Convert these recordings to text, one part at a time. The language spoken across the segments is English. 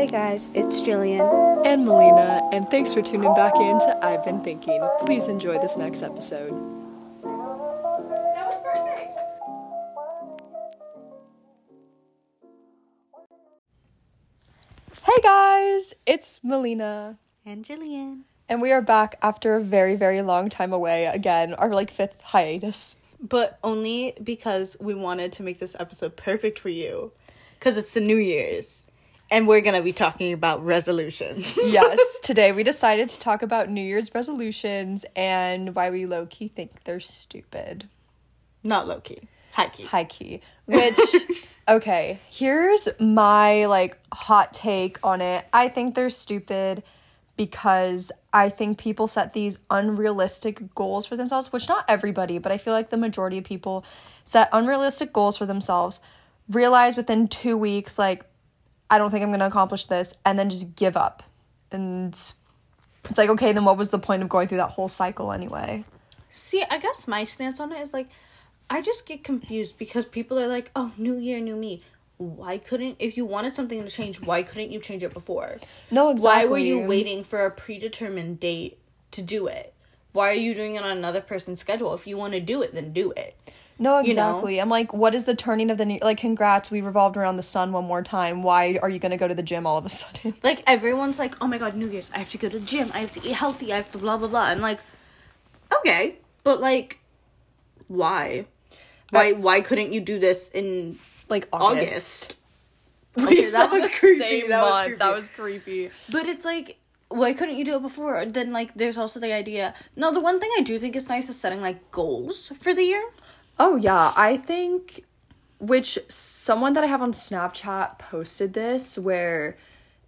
Hey guys, it's Jillian. And Melina, and thanks for tuning back in to I've Been Thinking. Please enjoy this next episode. That was perfect. Hey guys, it's Melina, And Jillian. and we are back after a very, very long time away again, our like fifth hiatus. But only because we wanted to make this episode perfect for you. Because it's the New Year's. And we're going to be talking about resolutions. yes, today we decided to talk about New Year's resolutions and why we low key think they're stupid. Not low key. High key. high key which okay here's my like hot take on it i think they're stupid because i think people set these unrealistic goals for themselves which not everybody but i feel like the majority of people set unrealistic goals for themselves realize within two weeks like i don't think i'm going to accomplish this and then just give up and it's like okay then what was the point of going through that whole cycle anyway See, I guess my stance on it is like, I just get confused because people are like, oh, new year, new me. Why couldn't, if you wanted something to change, why couldn't you change it before? no exactly Why were you waiting for a predetermined date to do it? Why are you doing it on another person's schedule? If you want to do it, then do it. No, you know? exactly. I'm like, what is the turning of the new? Like, congrats, we revolved around the sun one more time. Why are you gonna go to the gym all of a sudden? Like everyone's like, oh my god, New Year's, I have to go to the gym, I have to eat healthy, I have to blah blah blah. I'm like, okay, but like, why? Why why couldn't you do this in Like August? Okay, that was creepy. That was creepy. That was creepy. But it's like, why couldn't you do it before? Then like, there's also the idea. No, the one thing I do think is nice is setting like goals for the year. Oh yeah, I think which someone that I have on Snapchat posted this where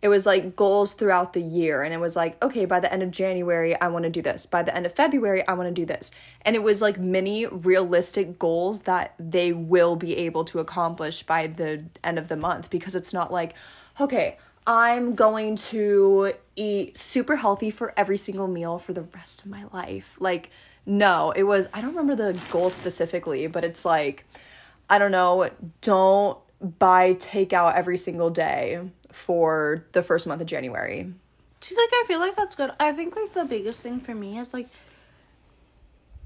it was like goals throughout the year and it was like okay by the end of January I want to do this. By the end of February I want to do this. And it was like many realistic goals that they will be able to accomplish by the end of the month because it's not like okay I'm going to eat super healthy for every single meal for the rest of my life. Like, no, it was, I don't remember the goal specifically, but it's like, I don't know, don't buy takeout every single day for the first month of January. See, like I feel like that's good. I think like the biggest thing for me is like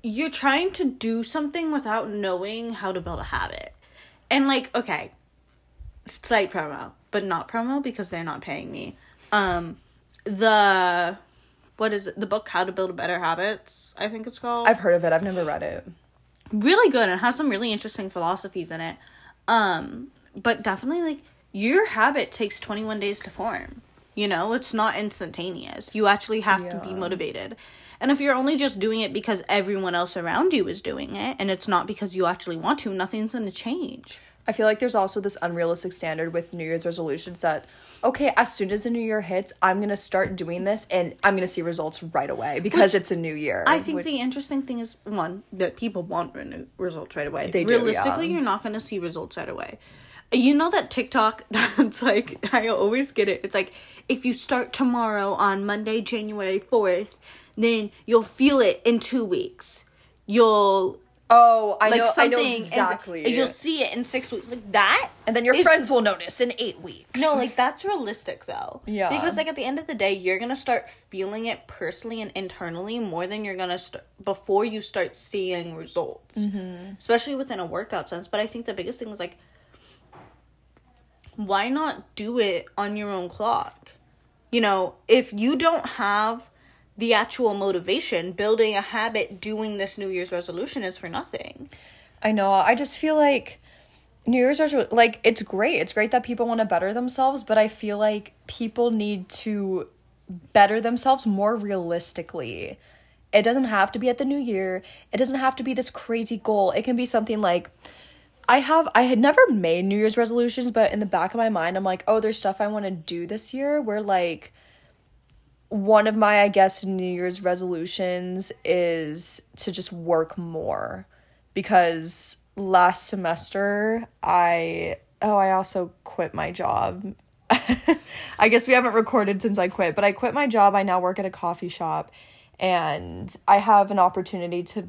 you're trying to do something without knowing how to build a habit. And like, okay, site promo, but not promo because they're not paying me. Um the what is it? The book How to Build Better Habits, I think it's called. I've heard of it, I've never read it. really good and has some really interesting philosophies in it. Um, but definitely like your habit takes 21 days to form. You know, it's not instantaneous. You actually have to be motivated. And if you're only just doing it because everyone else around you is doing it and it's not because you actually want to, nothing's going to change. I feel like there's also this unrealistic standard with New Year's resolutions that, okay, as soon as the new year hits, I'm gonna start doing this and I'm gonna see results right away because Which it's a new year. I think Which- the interesting thing is one that people want results right away. They do, Realistically, yeah. you're not going to see results right away. You know that TikTok that's like I always get it. It's like if you start tomorrow on Monday, January 4th, then you'll feel it in 2 weeks. You'll oh, I like know, I know exactly. and you'll see it in 6 weeks. Like that and then your is- friends will notice in eight weeks. no, like that's realistic though. Yeah. Because like at the end of the day, you're gonna start feeling it personally and internally more than you're gonna start before you start seeing results. Mm-hmm. Especially within a workout sense. But I think the biggest thing is like, why not do it on your own clock? You know, if you don't have the actual motivation, building a habit doing this New Year's resolution is for nothing. I know. I just feel like New Year's resolution, like it's great. It's great that people want to better themselves, but I feel like people need to better themselves more realistically. It doesn't have to be at the new year. It doesn't have to be this crazy goal. It can be something like I have I had never made New Year's resolutions, but in the back of my mind I'm like, "Oh, there's stuff I want to do this year." Where like one of my I guess New Year's resolutions is to just work more because last semester I oh I also quit my job. I guess we haven't recorded since I quit, but I quit my job. I now work at a coffee shop and I have an opportunity to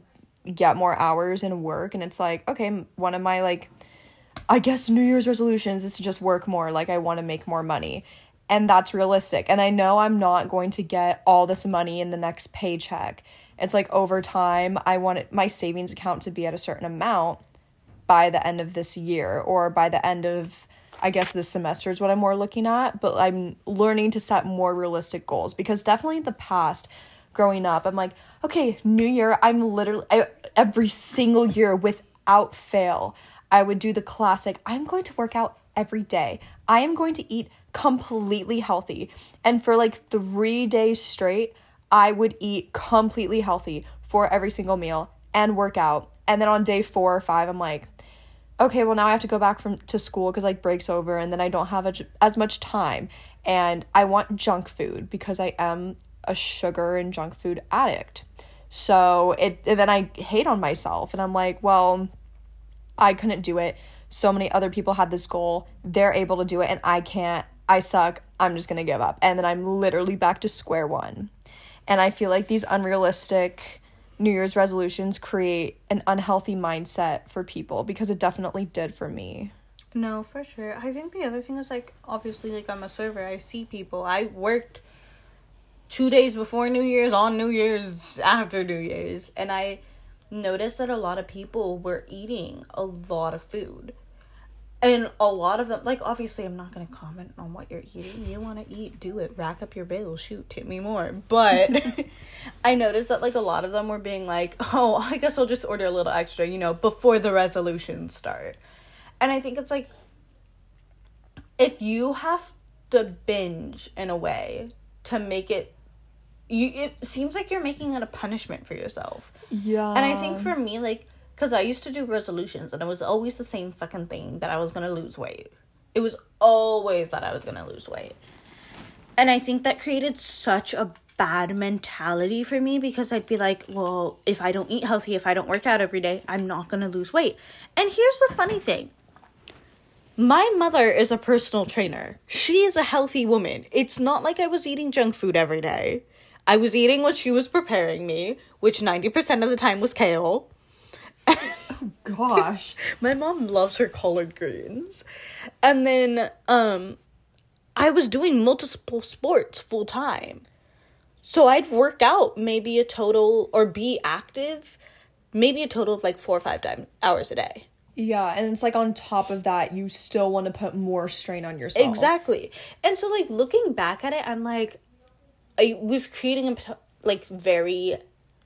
get more hours in work and it's like, okay, one of my like I guess New Year's resolutions is to just work more, like I want to make more money. And that's realistic. And I know I'm not going to get all this money in the next paycheck. It's like over time, I want my savings account to be at a certain amount by the end of this year or by the end of I guess this semester is what I'm more looking at, but I'm learning to set more realistic goals because definitely in the past growing up, I'm like, okay, new year, I'm literally I, every single year without fail, I would do the classic, I'm going to work out every day. I am going to eat completely healthy. And for like 3 days straight, I would eat completely healthy for every single meal and work out. And then on day 4 or 5, I'm like, okay, well now I have to go back from to school because like breaks over and then I don't have a, as much time and I want junk food because I am a sugar and junk food addict. So it then I hate on myself and I'm like, well, I couldn't do it. So many other people had this goal. They're able to do it and I can't. I suck. I'm just going to give up. And then I'm literally back to square one. And I feel like these unrealistic New Year's resolutions create an unhealthy mindset for people because it definitely did for me. No, for sure. I think the other thing is like obviously like I'm a server. I see people. I worked two days before New Year's, on New Year's, after New Year's, and I noticed that a lot of people were eating a lot of food. And a lot of them like obviously i'm not going to comment on what you're eating. You want to eat do it rack up your bill shoot tip me more. But i noticed that like a lot of them were being like oh i guess i'll just order a little extra you know before the resolutions start. And i think it's like if you have to binge in a way to make it you it seems like you're making it a punishment for yourself Yeah. and i think for me like because I used to do resolutions and it was always the same fucking thing that I was gonna lose weight. It was always that I was gonna lose weight. And I think that created such a bad mentality for me because I'd be like, well, if I don't eat healthy, if I don't work out every day, I'm not gonna lose weight. And here's the funny thing my mother is a personal trainer. She is a healthy woman. It's not like I was eating junk food every day. I was eating what she was preparing me, which 90% of the time was kale. Gosh. My mom loves her collard greens. And then um I was doing multiple sports full time. So I'd work out maybe a total or be active maybe a total of like 4 or 5 time, hours a day. Yeah, and it's like on top of that, you still want to put more strain on yourself. Exactly. And so like looking back at it, I'm like I was creating a like very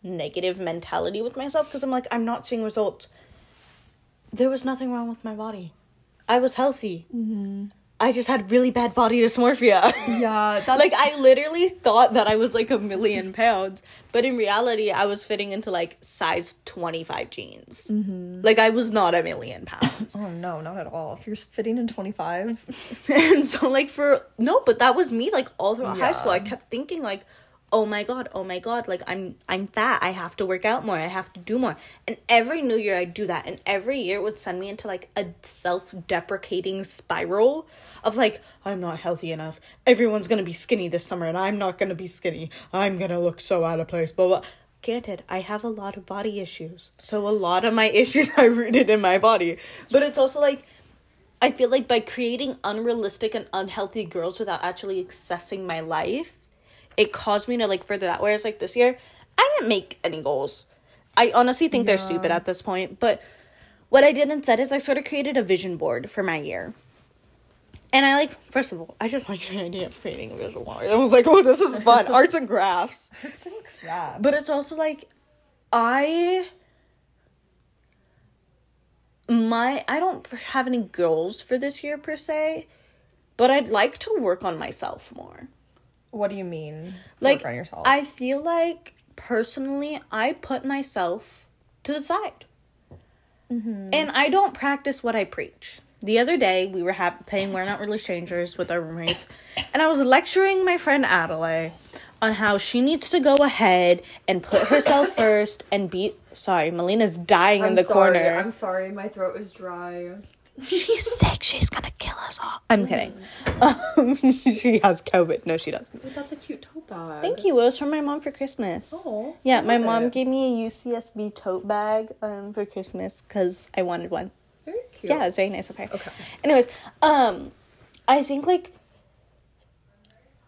negative mentality with myself because I'm like I'm not seeing results. There was nothing wrong with my body. I was healthy. Mm-hmm. I just had really bad body dysmorphia. Yeah, that's like I literally thought that I was like a million pounds, but in reality, I was fitting into like size twenty five jeans. Mm-hmm. Like I was not a million pounds. Oh no, not at all. If you're fitting in 25. and so like for no but that was me like all throughout high school i kept thinking like oh my god oh my god like i'm i'm fat i have to work out more i have to do more and every new year i'd do that and every year it would send me into like a self-deprecating spiral of like i'm not healthy enough everyone's gonna be skinny this summer and i'm not gonna be skinny i'm gonna look so out of place blah blah Granted, I have a lot of body issues. So a lot of my issues are rooted in my body. But it's also like I feel like by creating unrealistic and unhealthy girls without actually accessing my life, it caused me to like further that. Whereas like this year, I didn't make any goals. I honestly think they're stupid at this point. But what I did instead is I sort of created a vision board for my year. And I like, first of all, I just like the idea of creating a vision board. I was like, oh, this is fun. Arts and crafts. It's in crabs. But it's also like I my I don't have any goals for this year per se, but I'd like to work on myself more. What do you mean? Like work on yourself. I feel like personally I put myself to the side. Mm-hmm. And I don't practice what I preach. The other day we were ha- playing We're Not Really Strangers with our roommates, and I was lecturing my friend Adelaide on how she needs to go ahead and put herself first and be sorry, Melina's dying in the corner. I'm sorry, my throat is dry. She's sick. She's gonna kill us all. I'm kidding. Um, she has COVID. No, she doesn't. But that's a cute tote bag. Thank you. It was from my mom for Christmas. Oh, Yeah, my mom it. gave me a UCSB tote bag um for Christmas because I wanted one. Very cute. Yeah, it's very nice of her. Okay. Anyways, um, I think like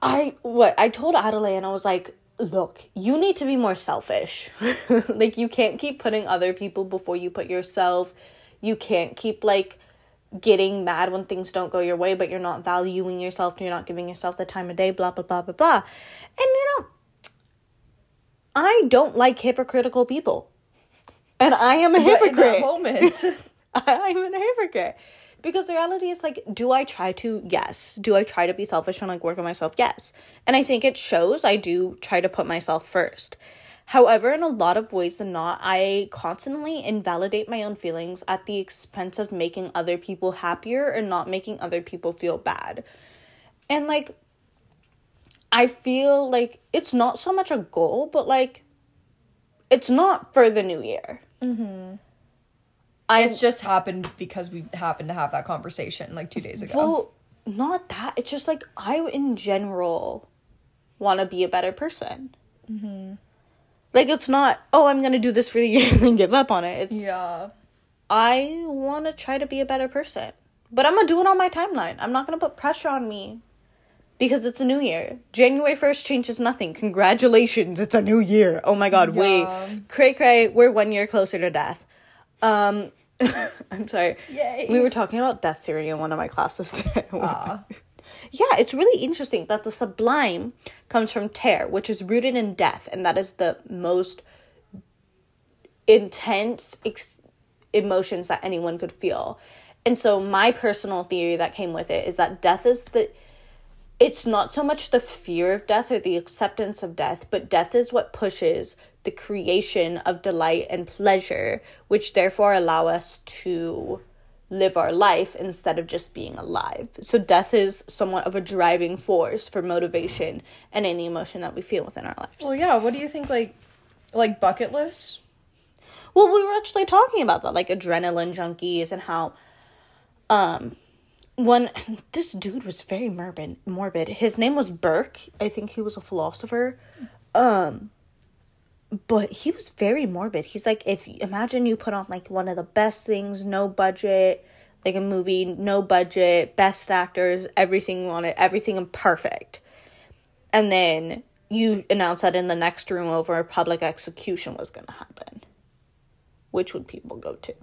I what I told Adelaide and I was like, look, you need to be more selfish. like you can't keep putting other people before you put yourself. You can't keep like getting mad when things don't go your way, but you're not valuing yourself and you're not giving yourself the time of day, blah blah blah blah blah. And you know, I don't like hypocritical people. And I am a But in that hypocrite. moment. I'm an hypocrite. Because the reality is like, do I try to? Yes. Do I try to be selfish and like work on myself? Yes. And I think it shows I do try to put myself first. However, in a lot of ways than not, I constantly invalidate my own feelings at the expense of making other people happier and not making other people feel bad. And like, I feel like it's not so much a goal, but like, it's not for the new year. Mm-hmm. I it's just happened because we happened to have that conversation like two days ago. Well, not that. It's just like I, in general, want to be a better person. Mm-hmm. Like it's not. Oh, I'm gonna do this for the year and then give up on it. It's yeah. I want to try to be a better person, but I'm gonna do it on my timeline. I'm not gonna put pressure on me because it's a new year. January first changes nothing. Congratulations, it's a new year. Oh my god, Yeah. wait, cray cray. We're one year closer to death. Um, I'm sorry. Yay. We were talking about death theory in one of my classes today. Ah. Yeah, it's really interesting that the sublime comes from tear, which is rooted in death, and that is the most intense ex- emotions that anyone could feel. And so, my personal theory that came with it is that death is the. It's not so much the fear of death or the acceptance of death, but death is what pushes the creation of delight and pleasure, which therefore allow us to live our life instead of just being alive. So death is somewhat of a driving force for motivation and any emotion that we feel within our lives. Well, yeah. What do you think? Like, like bucket lists. Well, we were actually talking about that, like adrenaline junkies and how um one this dude was very morbid morbid. His name was Burke. I think he was a philosopher. Um but he was very morbid. He's like if imagine you put on like one of the best things, no budget, like a movie, no budget, best actors, everything on it, everything perfect. And then you announce that in the next room over a public execution was going to happen which would people go to?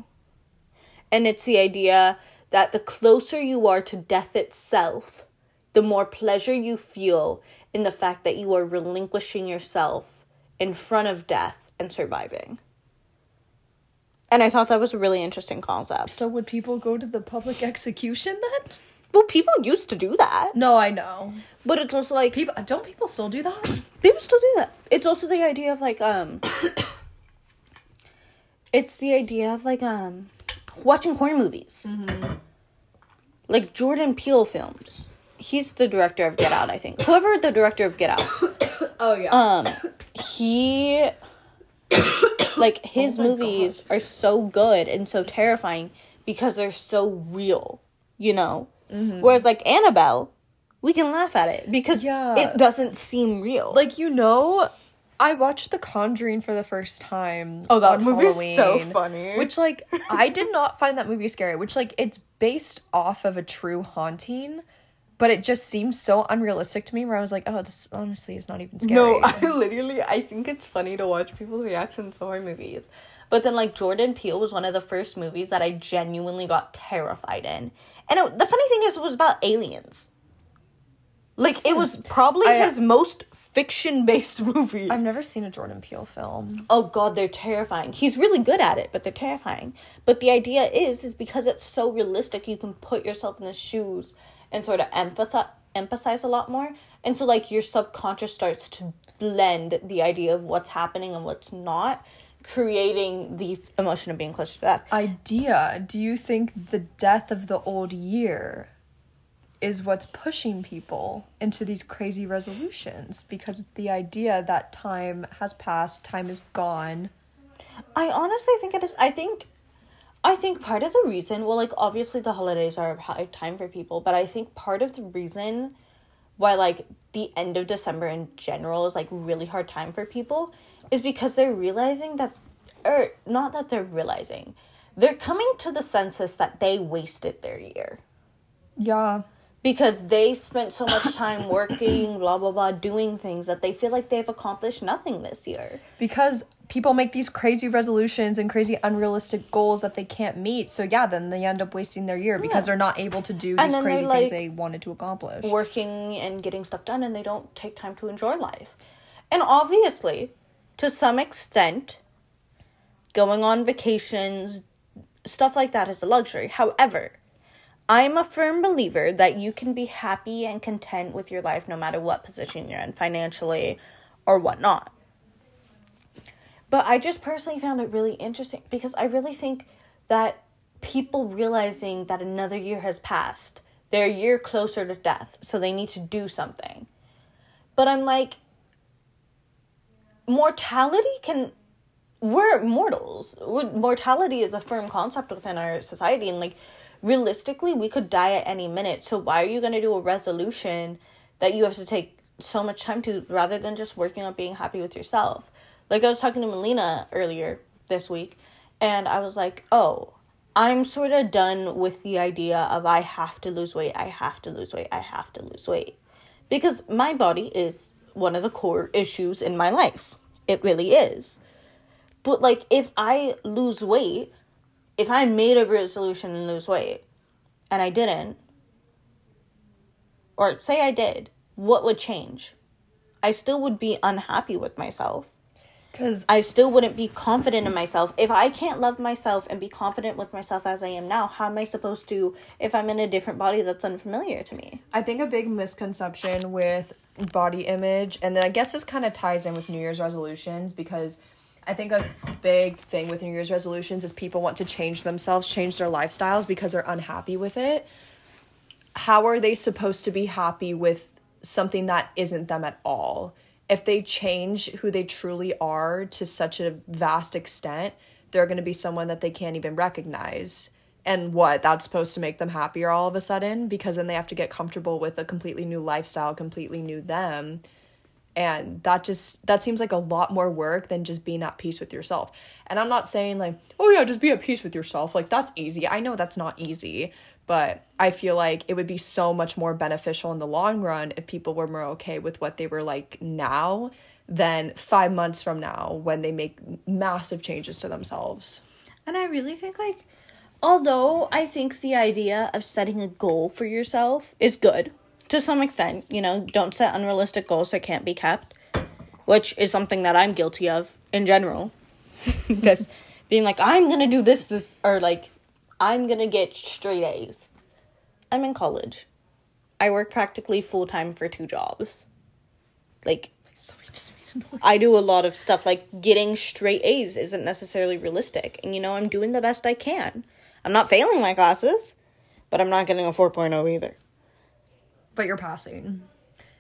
And it's the idea that the closer you are to death itself, the more pleasure you feel in the fact that you are relinquishing yourself in front of death and surviving. And I thought that was a really interesting concept. So would people go to the public execution then? Well, people used to do that, No, I know. but it's also like People don't people still do that? people still do that. It's also the idea of like um it's the idea of like um watching horror movies. Like Jordan Peele films. He's the director of Get Out, I think. Whoever the director of Get Out. Oh yeah. Um he like his Oh movies are so good and so terrifying because they're so real, you know? Mm-hmm. Whereas like Annabelle, we can laugh at it because Yeah. it doesn't seem real. like you know, I watched The Conjuring for the first time. Oh, that movie's so funny. Which like I did not find that movie scary. Which like it's based off of a true haunting, but it just seems so unrealistic to me. Where I was like, oh, this honestly is not even scary. No, I literally I think it's funny to watch people's reactions to horror movies. But then like Jordan Peele was one of the first movies that I genuinely got terrified in. And it, the funny thing is it was about aliens. Like it was hmm. probably I- his most fiction-based movie. I've never seen a Jordan Peele film. oh god, they're terrifying. He's really good at it, but they're terrifying. But the idea is is because it's so realistic, you can put yourself in the shoes and sort of empathize emphasize a lot more. And so like your subconscious starts to blend the idea of what's happening and what's not, creating the emotion of being close to death. Idea. Do you think the death of the old year is what's pushing people into these crazy resolutions? Because it's the idea that time has passed, time is gone. I honestly think it is. I think, I think part of the reason, well, like obviously the holidays are a hard time for people, but I think part of the reason why like the end of December in general is like really hard time for people is because they're realizing that, or not that they're realizing, they're coming to the census that they wasted their year. Yeah. Because they spent so much time working, blah blah blah, doing things that they feel like they've accomplished nothing this year. because people make these crazy resolutions and crazy unrealistic goals that they can't meet. So yeah, then they end up wasting their year because Yeah. they're not able to do these crazy like, things they wanted to accomplish. working and getting stuff done and they don't take time to enjoy life. And obviously, to some extent, going on vacations, stuff like that is a luxury. However, I'm a firm believer that you can be happy and content with your life no matter what position you're in, financially or whatnot. But I just personally found it really interesting because I really think that people realizing that another year has passed, they're a year closer to death, so they need to do something. But I'm like, mortality can. We're mortals. Mortality is a firm concept within our society, and like, realistically, we could die at any minute. So, why are you going to do a resolution that you have to take so much time to rather than just working on being happy with yourself? Like, I was talking to Melina earlier this week, and I was like, oh, I'm sort of done with the idea of I have to lose weight, I have to lose weight, I have to lose weight. Because my body is one of the core issues in my life. It really is. But like if I lose weight, if I made a resolution and lose weight and I didn't, or say I did, what would change? I still would be unhappy with myself. Because I still wouldn't be confident in myself. If I can't love myself and be confident with myself as I am now, how am I supposed to if I'm in a different body that's unfamiliar to me? I think a big misconception with body image, and then I guess this kind of ties in with New Year's resolutions because I think a big thing with New Year's resolutions is people want to change themselves, change their lifestyles because they're unhappy with it. How are they supposed to be happy with something that isn't them at all? If they change who they truly are to such a vast extent, they're going to be someone that they can't even recognize. And what? That's supposed to make them happier all of a sudden because then they have to get comfortable with a completely new lifestyle, completely new them. And that just that seems like a lot more work than just being at peace with yourself. And I'm not saying like, "Oh yeah, just be at peace with yourself." Like that's easy. I know that's not easy, but I feel like it would be so much more beneficial in the long run if people were more okay with what they were like now than 5 months from now when they make massive changes to themselves. And I really think like although I think the idea of setting a goal for yourself is good to some extent, you know, don't set unrealistic goals that can't be kept, which is something that I'm guilty of in general. Because being like I'm going to do this this or like I'm going to get straight A's. I'm in college. I work practically full time for two jobs. Like I do a lot of stuff like getting straight A's isn't necessarily realistic. And you know, I'm doing the best I can. I'm not failing my classes, but I'm not getting a 4.0 either. But you're passing.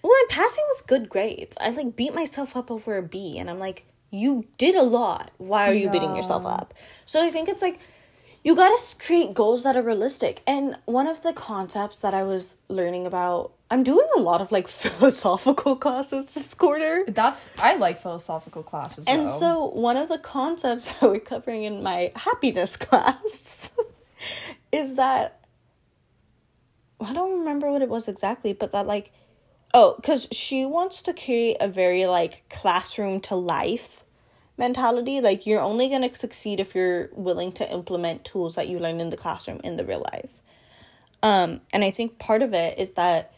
Well, I'm passing with good grades. I like beat myself up over a B and I'm like, you did a lot. Why are you beating yourself up? So I think it's like you got to create goals that are realistic. And one of the concepts that I was learning about, I'm doing a lot of like philosophical classes this quarter. That's I like philosophical classes. And though. so one of the concepts that we're covering in my happiness class is that I don't remember what it was exactly, but that like oh, cuz she wants to create a very like classroom to life mentality. Like you're only going to succeed if you're willing to implement tools that you learn in the classroom in the real life. Um and I think part of it is that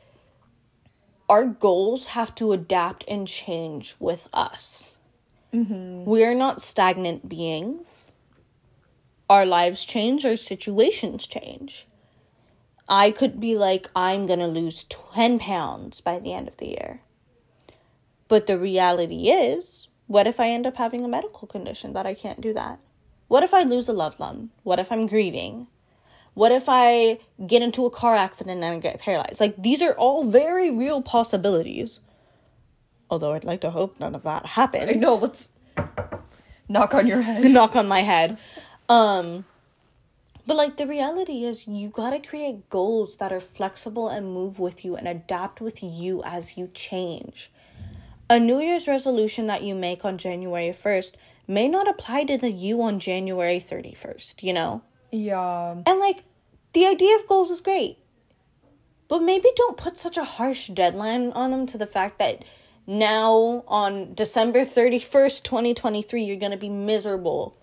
our goals have to adapt and change with us. We're not stagnant beings. Our lives change, our situations change. I could be like, I'm gonna lose 10 pounds by the end of the year. But the reality is, what if I end up having a medical condition that I can't do that? What if I lose a loved one? What if I'm grieving? What if I get into a car accident and I get paralyzed? Like, these are all very real possibilities. Although I'd like to hope none of that happens. I know, let's knock on your head. knock on my head. Um but like the reality is you got to create goals that are flexible and move with you and adapt with you as you change. A New Year's resolution that you make on January 1st may not apply to the you on January 31st, you know? Yeah. And like the idea of goals is great. but maybe don't put such a harsh deadline on them to the fact that now on December 31st, 2023, you're going to be miserable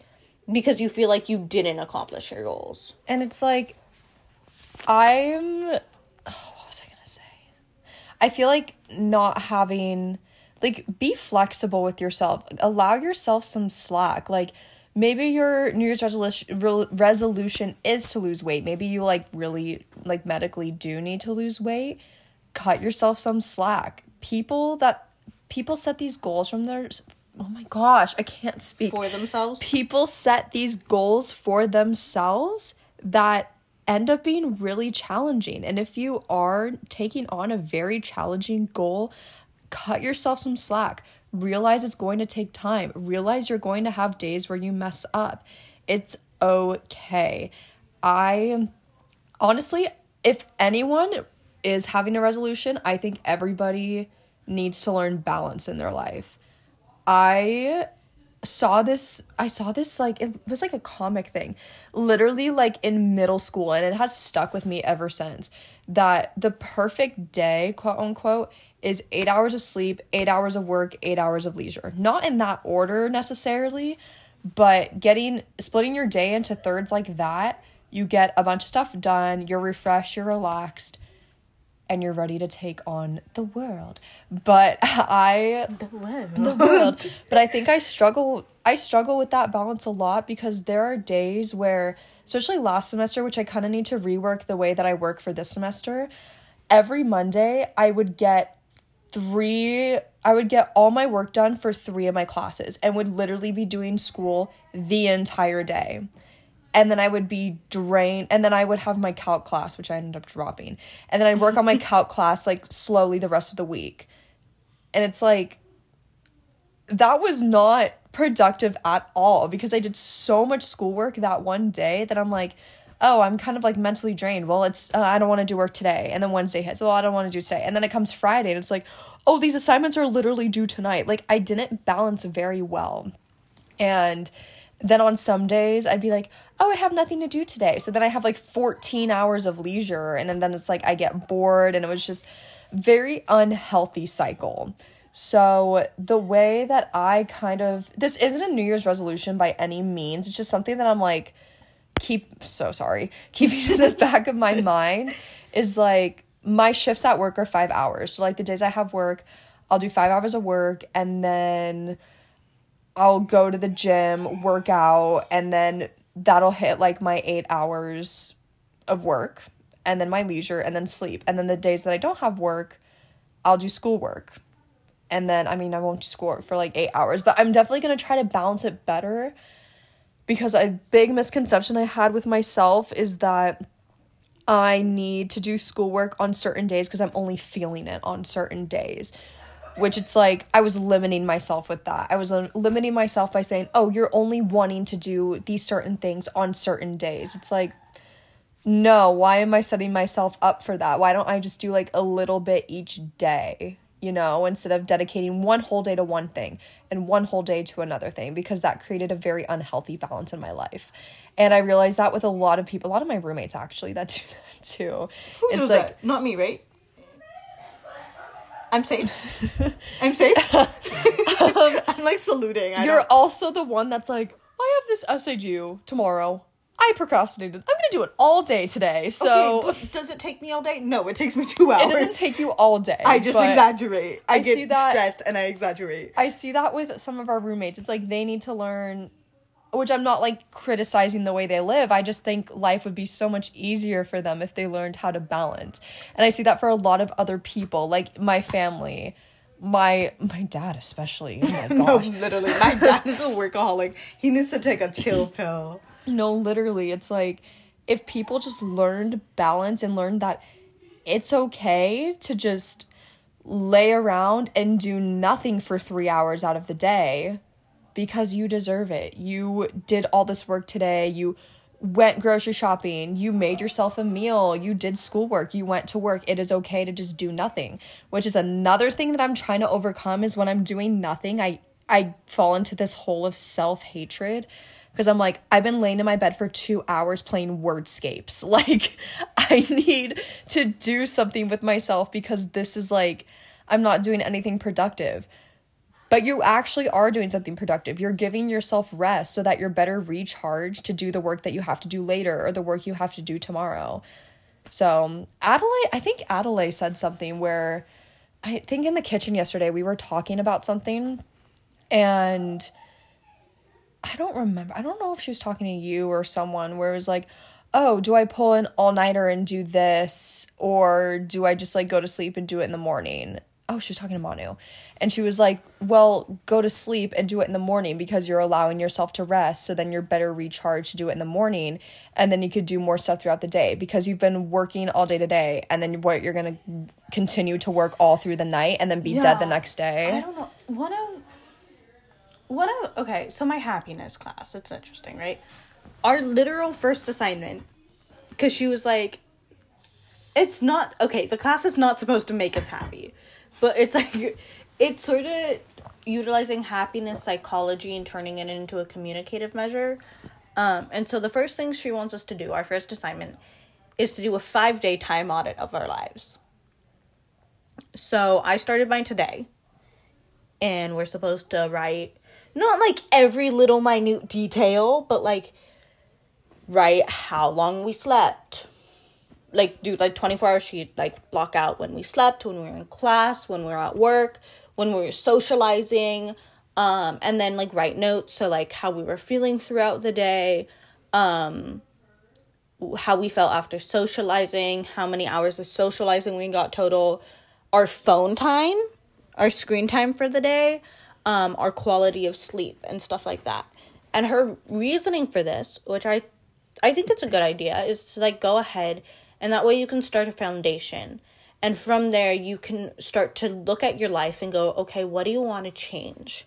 because you feel like you didn't accomplish your goals. And it's like, I'm. Oh, what was I going to say? I feel like not having. Like, be flexible with yourself. Allow yourself some slack. Like, maybe your New Year's resolution re- resolution is to lose weight. Maybe you like really like medically do need to lose weight. Cut yourself some slack. People that people set these goals from their oh my gosh, I can't speak For themselves? People set these goals for themselves that end up being really challenging. And if you are taking on a very challenging goal, cut yourself some slack Realize it's going to take time. Realize you're going to have days where you mess up. It's okay. I honestly, if anyone is having a resolution, I think everybody needs to learn balance in their life. I saw this I saw this like it was like a comic thing. Literally like in middle school and it has stuck with me ever since that the perfect day, quote unquote, is eight hours of sleep, eight hours of work, eight hours of leisure. Not in that order necessarily, but getting splitting your day into thirds like that, you get a bunch of stuff done, you're refreshed, you're relaxed, and you're ready to take on the world. But I the world. the world. But I think I struggle I struggle with that balance a lot because there are days where especially last semester, which I kind of need to rework the way that I work for this semester. Every Monday, I would get three I would get all my work done for three of my classes and would literally be doing school the entire day. And then I would be drained and then I would have my calc class which I ended up dropping. And then I'd work on my calc class like slowly the rest of the week. And it's like that was not productive at all because I did so much schoolwork that one day that I'm like oh, I'm kind of like mentally drained. Well, it's, uh, I don't want to do work today. And then Wednesday hits, well, I don't want to do today. And then it comes Friday and it's like, oh, these assignments are literally due tonight. Like, I didn't balance very well. And then on some days, I'd be like, oh, I have nothing to do today. So then I have like 14 hours of leisure. And then it's like I get bored. And it was just very unhealthy cycle. So, the way that I kind of, this isn't a New Year's resolution by any means. It's just something that I'm like, keep so sorry keeping in the back of my mind is like my shifts at work are five hours so like the days i have work i'll do five hours of work and then i'll go to the gym work out and then that'll hit like my eight hours of work and then my leisure and then sleep and then the days that i don't have work i'll do schoolwork and then i mean i won't do schoolwork for like eight hours but i'm definitely to try to balance it better because a big misconception I had with myself is that I need to do schoolwork on certain days because I'm only feeling it on certain days. Which it's like I was limiting myself with that. I was uh, limiting myself by saying, oh, you're only wanting to do these certain things on certain days. It's like, no, why am I setting myself up for that? Why don't I just do like a little bit each day? you know, instead of dedicating one whole day to one thing and one whole day to another thing, because that created a very unhealthy balance in my life. And I realized that with a lot of people, a lot of my roommates actually that do that too. Who it's like that? not me, right? I'm safe. I'm safe. I'm like saluting. I you're don't... also the one that's like, I have this essay due tomorrow. I procrastinated. I'm gonna do it all day today. So okay, does it take me all day? No, it takes me two hours. It doesn't take you all day. I just exaggerate. I, I get see that, stressed and I exaggerate. I see that with some of our roommates. It's like they need to learn which I'm not like criticizing the way they live. I just think life would be so much easier for them if they learned how to balance. And I see that for a lot of other people, like my family my my dad especially. Oh my gosh. no, literally, my dad is a workaholic. He needs to take a chill pill. No, literally, it's like if people just learned balance and learned that it's okay to just lay around and do nothing for three hours out of the day because you deserve it. You did all this work today. You went grocery shopping. You made yourself a meal. You did schoolwork. You went to work. It is okay to just do nothing, which is another thing that I'm trying to overcome is when I'm doing nothing, I I fall into this hole of self-hatred because I'm like, I've been laying in my bed for two hours playing wordscapes. Like, I need to do something with myself because this is like, I'm not doing anything productive. But you actually are doing something productive. You're giving yourself rest so that you're better recharged to do the work that you have to do later or the work you have to do tomorrow. So, um, Adelaide, I think Adelaide said something where I think in the kitchen yesterday we were talking about something and I don't remember. I don't know if she was talking to you or someone where it was like, oh, do I pull an all nighter and do this? Or do I just like go to sleep and do it in the morning? Oh, she was talking to Manu. And she was like, well, go to sleep and do it in the morning because you're allowing yourself to rest. So then you're better recharged to do it in the morning. And then you could do more stuff throughout the day because you've been working all day today. And then what you're going to continue to work all through the night and then be yeah, dead the next day. I don't know. One of one of okay, so my happiness class, it's interesting, right? Our literal first assignment, because she was like, it's not okay, the class is not supposed to make us happy. But it's like it's sort of utilizing happiness psychology and turning it into a communicative measure. Um, and so the first thing she wants us to do, our first assignment, is to do a five day time audit of our lives. So I started mine today, and we're supposed to write not like every little minute detail, but like write how long we slept. Like do like 24 hour sheet, like block out when we slept, when we were in class, when we were at work, when we were socializing, um, and then like write notes, so like how we were feeling throughout the day, um, how we felt after socializing, how many hours of socializing we got total, our phone time, our screen time for the day, um, our quality of sleep and stuff like that. And her reasoning for this, which I I think it's a good idea, is to like go ahead and that way you can start a foundation. And from there you can start to look at your life and go, okay, what do you want to change?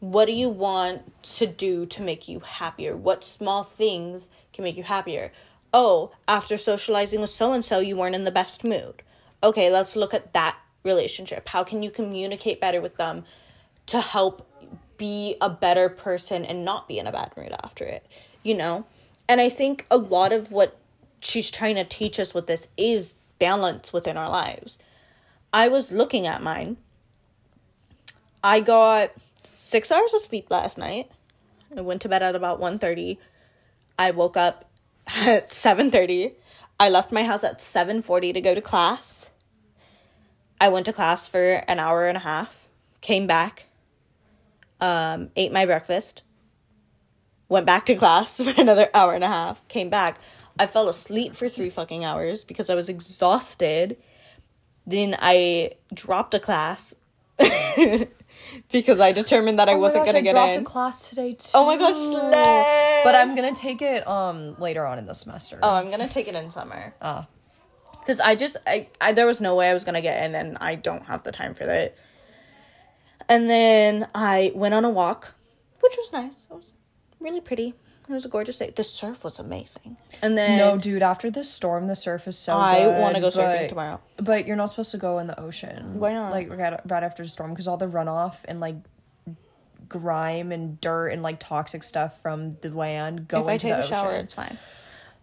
What do you want to do to make you happier? What small things can make you happier? Oh, after socializing with so and so, you weren't in the best mood. Okay, let's look at that relationship. How can you communicate better with them to help be a better person and not be in a bad mood after it, you know? And I think a lot of what she's trying to teach us with this is balance within our lives. I was looking at mine. I got 6 hours of sleep last night. I went to bed at about 1:30. I woke up at 7:30. I left my house at 7:40 to go to class. I went to class for an hour and a half. Came back, um, ate my breakfast, went back to class for another hour and a half, came back. I fell asleep for three fucking hours because I was exhausted. Then I dropped a class because I determined that I oh wasn't gosh, gonna I get dropped in. a class today too. Oh my gosh, slay! But I'm gonna take it um later on in the semester. Oh, I'm gonna take it in summer. Ah. Because I just I, I there was no way I was gonna get in, and I don't have the time for that. And then I went on a walk, which was nice. It was really pretty. It was a gorgeous day. The surf was amazing. And then No, dude, after the storm, the surf is so I want to go surfing but, tomorrow. But you're not supposed to go in the ocean. Why not? Like right, right after the storm because all the runoff and like grime and dirt and like toxic stuff from the land go if I take a shower, it's fine.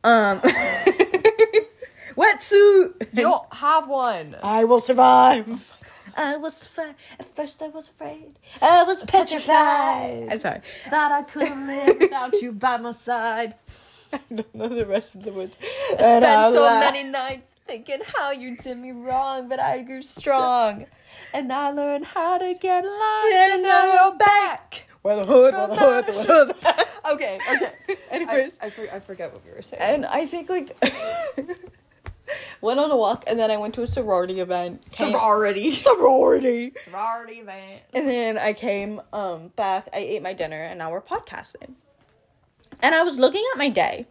Um wetsuit. You don't have one. I will survive. I was afraid. At first, I was afraid. I was petrified. I'm sorry. That I couldn't live without you by my side. I don't know the rest of the words. I spent so many nights thinking how you did me wrong, but I grew strong. And I learned how to get along. And now you're back. Well, the hood, well, the hood, well, the hood. okay, okay. Anyways. I, I, I forget what we were saying. And I think, like went on a walk, and then I went to a sorority event. Came, sorority. Sorority. Sorority event. And then I came um back, I ate my dinner, and now we're podcasting. And I was looking at my day.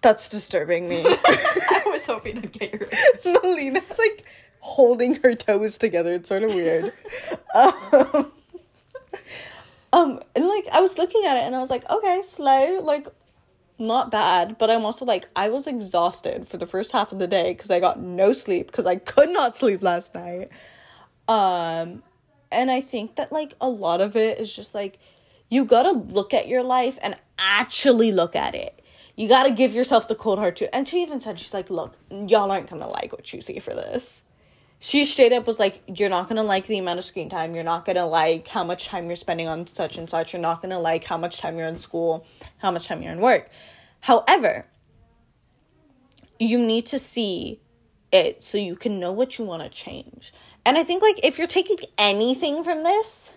That's disturbing me. I was hoping to get your Melina's like holding her toes together. It's sort of weird. um, um, and like I was looking at it and I was like, okay, slay. Like not bad, but I'm also like, I was exhausted for the first half of the day because I got no sleep because I could not sleep last night. Um, and I think that like a lot of it is just like you gotta look at your life and actually look at it. You gotta give yourself the cold hard truth. And she even said, she's like, look, y'all aren't gonna like what you see for this. She straight up was like, you're not gonna like the amount of screen time. You're not gonna like how much time you're spending on such and such. You're not gonna like how much time you're in school, how much time you're in work. However, you need to see it so you can know what you want to change. And I think like if you're taking anything from this,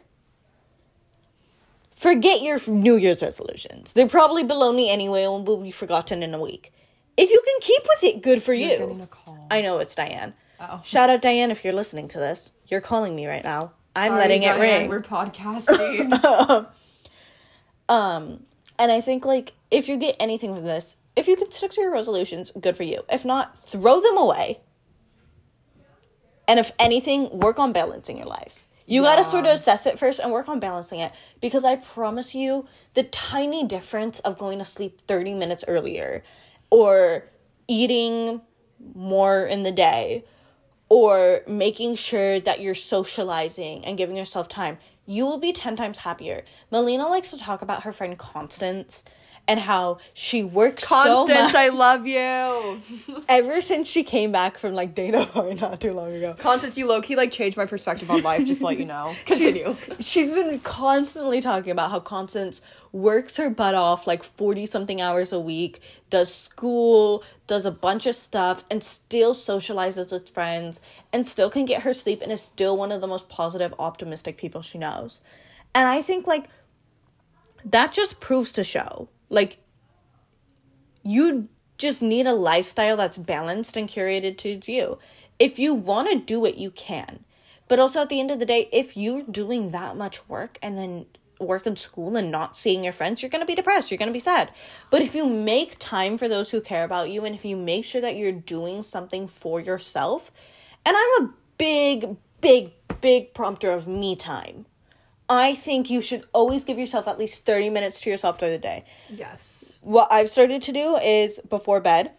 forget your New Year's resolutions. They're probably baloney anyway and will be forgotten in a week. If you can keep with it, good for you. getting a call. I know it's Diane. Oh. Shout out Diane if you're listening to this. You're calling me right now. I'm Sorry, letting Diane, it ring. We're podcasting. Um, and I think like if you get anything from this, if you can stick to your resolutions, good for you. If not, throw them away. And if anything, work on balancing your life. You got to sort of assess it first and work on balancing it because I promise you the tiny difference of going to sleep 30 minutes earlier or eating more in the day or making sure that you're socializing and giving yourself time, you will be 10 times happier. Melina likes to talk about her friend Constance and how she works so Constance, much. I love you. Ever since she came back from like Dana Point not too long ago. Constance, you low key like changed my perspective on life. Just to let you know. Continue. She's been constantly talking about how Constance works her butt off like 40 something hours a week, does school, does a bunch of stuff, and still socializes with friends, and still can get her sleep, and is still one of the most positive, optimistic people she knows. And I think like that just proves to show like you just need a lifestyle that's balanced and curated to you. If you want to do it, you can. But also at the end of the day, if you're doing that much work and then work in school and not seeing your friends, you're going to be depressed. You're going to be sad. But if you make time for those who care about you and if you make sure that you're doing something for yourself, and I'm a big, big, big prompter of me time. I think you should always give yourself at least 30 minutes to yourself during the day Yes. what I've started to do is before bed,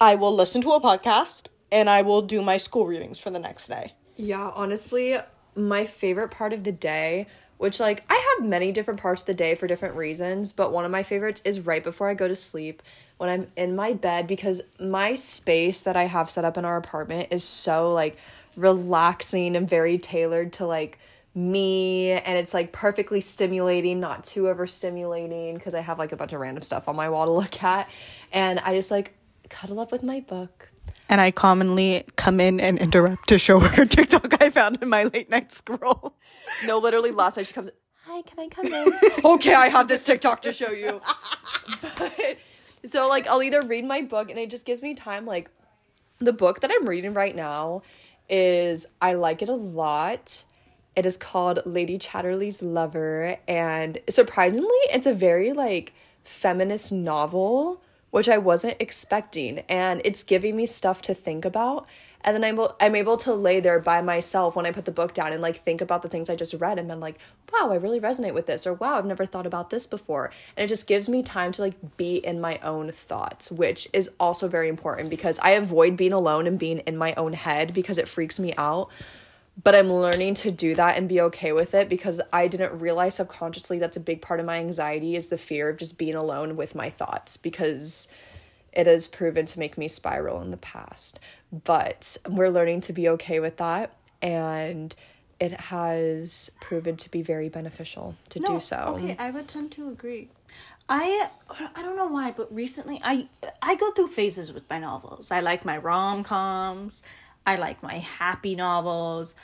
I will listen to a podcast and I will do my school readings for the next day. Yeah, honestly, my favorite part of the day, which like I have many different parts of the day for different reasons, but one of my favorites is right before I go to sleep when I'm in my bed because my space that I have set up in our apartment is so like relaxing and very tailored to like me and it's like perfectly stimulating, not too overstimulating because I have like a bunch of random stuff on my wall to look at and I just like cuddle up with my book. And I commonly come in and interrupt to show her TikTok I found in my late night scroll. No, literally last night she comes. Hi, can I come in? okay, I have this TikTok to show you. But, so like I'll either read my book and it just gives me time. Like the book that I'm reading right now is I like it a lot. It is called Lady Chatterley's Lover, and surprisingly, it's a very like feminist novel, which I wasn't expecting, and it's giving me stuff to think about. And then I'm able, I'm able to lay there by myself when I put the book down and like think about the things I just read and been like, wow, I really resonate with this, or wow, I've never thought about this before. And it just gives me time to like be in my own thoughts, which is also very important because I avoid being alone and being in my own head because it freaks me out but I'm learning to do that and be okay with it because I didn't realize subconsciously that's a big part of my anxiety is the fear of just being alone with my thoughts because it has proven to make me spiral in the past. But we're learning to be okay with that and it has proven to be very beneficial to do so. Okay, I would tend to agree. I I don't know why, but recently I I go through phases with my novels. I like my rom coms. I like my happy novels.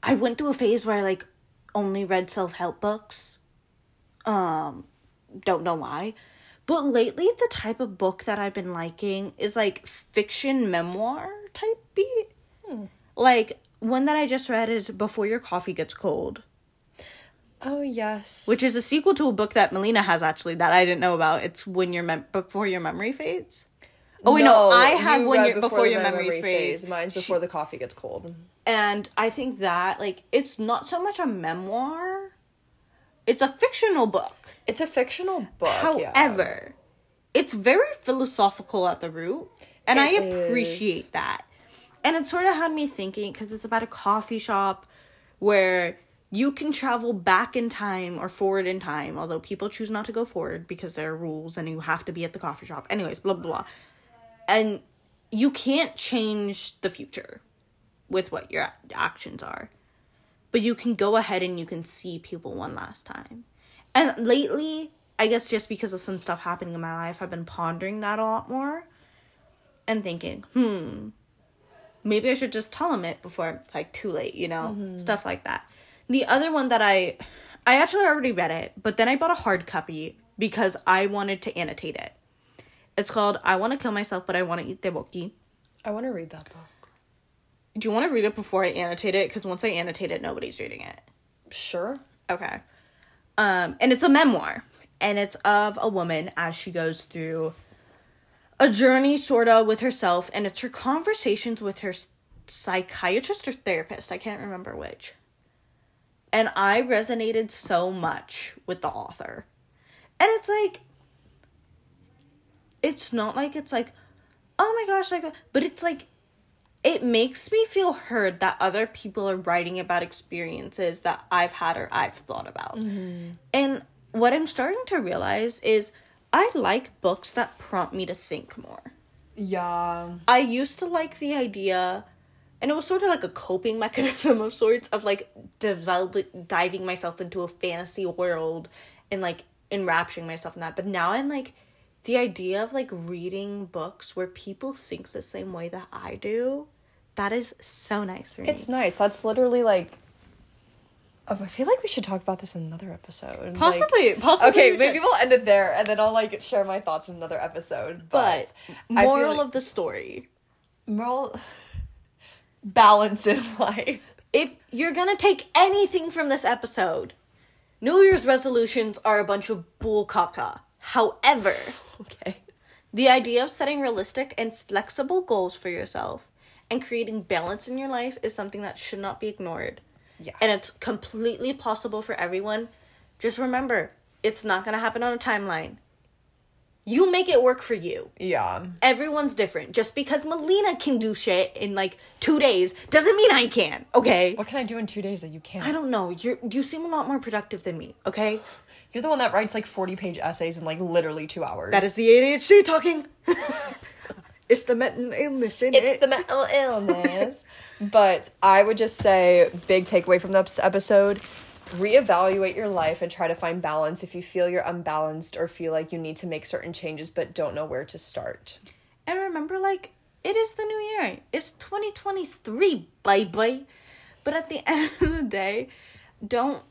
I went through a phase where I like only read self help books. Um, don't know why. But lately, the type of book that I've been liking is like fiction memoir type beat. Like, one that I just read is Before Your Coffee Gets Cold Oh, yes. which is a sequel to a book that Melina has actually that I didn't know about. It's when your mem- before your memory fades. Oh wait, no, I have one read before, your memory memories fade. phase. Mine's before the coffee gets cold. And I think that like it's not so much a memoir; it's a fictional book. It's a fictional book. yeah. However, it's very philosophical at the root, and I It is. appreciate that. And it sort of had me thinking because it's about a coffee shop where you can travel back in time or forward in time, although people choose not to go forward because there are rules and you have to be at the coffee shop. Anyways, blah, blah, blah. And you can't change the future with what your actions are. But you can go ahead and you can see people one last time. And lately, I guess just because of some stuff happening in my life, I've been pondering that a lot more and thinking, hmm, maybe I should just tell him it before it's like too late, you know? Mm-hmm. Stuff like that. The other one that I I actually already read it, but then I bought a hard copy because I wanted to annotate it. It's called I Want to Kill Myself, but I Want to Eat Tteokbokki. I want to read that book. Do you want to read it before I annotate it? Because once I annotate it, nobody's reading it. Sure. Okay. Um, and it's a memoir, and it's of a woman as she goes through a journey, sort of, with herself, and it's her conversations with her psychiatrist or therapist. I can't remember which. And I resonated so much with the author. And it's like, it's not like it's like, oh my gosh, like, but it's like, it makes me feel heard that other people are writing about experiences that I've had or I've thought about. Mm-hmm. And what I'm starting to realize is I like books that prompt me to think more. Yeah. I used to like the idea and it was sort of like a coping mechanism of sorts of like develop diving myself into a fantasy world and like enrapturing myself in that. But now I'm like the idea of like reading books where people think the same way that I do, that is so nice for me. It's nice. That's literally like Oh, I feel like we should talk about this in another episode. Possibly, like, possibly. Okay, maybe we'll end it there, and then I'll like share my thoughts in another episode. But, but moral like, of the story: moral balance in life. If you're gonna take anything from this episode, New Year's resolutions are a bunch of bull caca. However, okay, the idea of setting realistic and flexible goals for yourself and creating balance in your life is something that should not be ignored. Yeah. And it's completely possible for everyone. Just remember, it's not going to happen on a timeline. You make it work for you. Yeah. Everyone's different. Just because Melina can do shit in like two days doesn't mean I can. Okay. What can I do in two days that you can't? I don't know. You you seem a lot more productive than me. Okay. You're the one that writes like forty page essays in like literally two hours. That is the ADHD talking. it's the mental illness in it's it. the mental illness. but I would just say, big takeaway from this episode reevaluate your life and try to find balance if you feel you're unbalanced or feel like you need to make certain changes but don't know where to start. And remember, like, it is the new year. It's 2023, bye bye. But at the end of the day, don't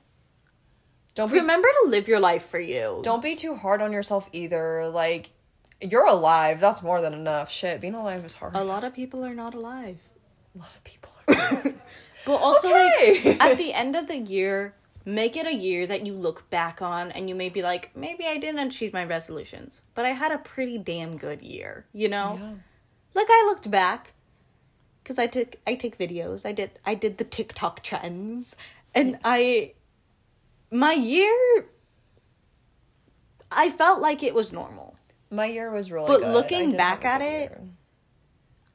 don't be, remember to live your life for you. Don't be too hard on yourself either. Like you're alive. That's more than enough. Shit, being alive is hard. A lot of people are not alive. A lot of people are. but also, okay. like at the end of the year, make it a year that you look back on and you may be like, maybe I didn't achieve my resolutions, but I had a pretty damn good year. You know, yeah. like I looked back because I took I take videos. I did I did the TikTok trends, and I my year. I felt like it was normal. My year was really but good. looking back at it, year.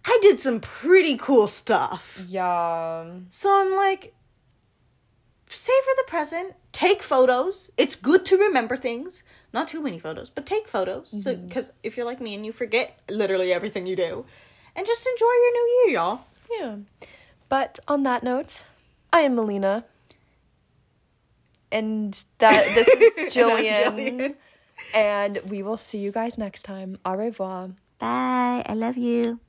I did some pretty cool stuff. Yeah. So I'm like, savor the present, take photos. It's good to remember things. Not too many photos, but take photos. Mm-hmm. So, because if you're like me and you forget literally everything you do, and just enjoy your new year, y'all. Yeah. But on that note, I am Melina. And that this is Jillian. Jillian. And we will see you guys next time. Au revoir. Bye. I love you.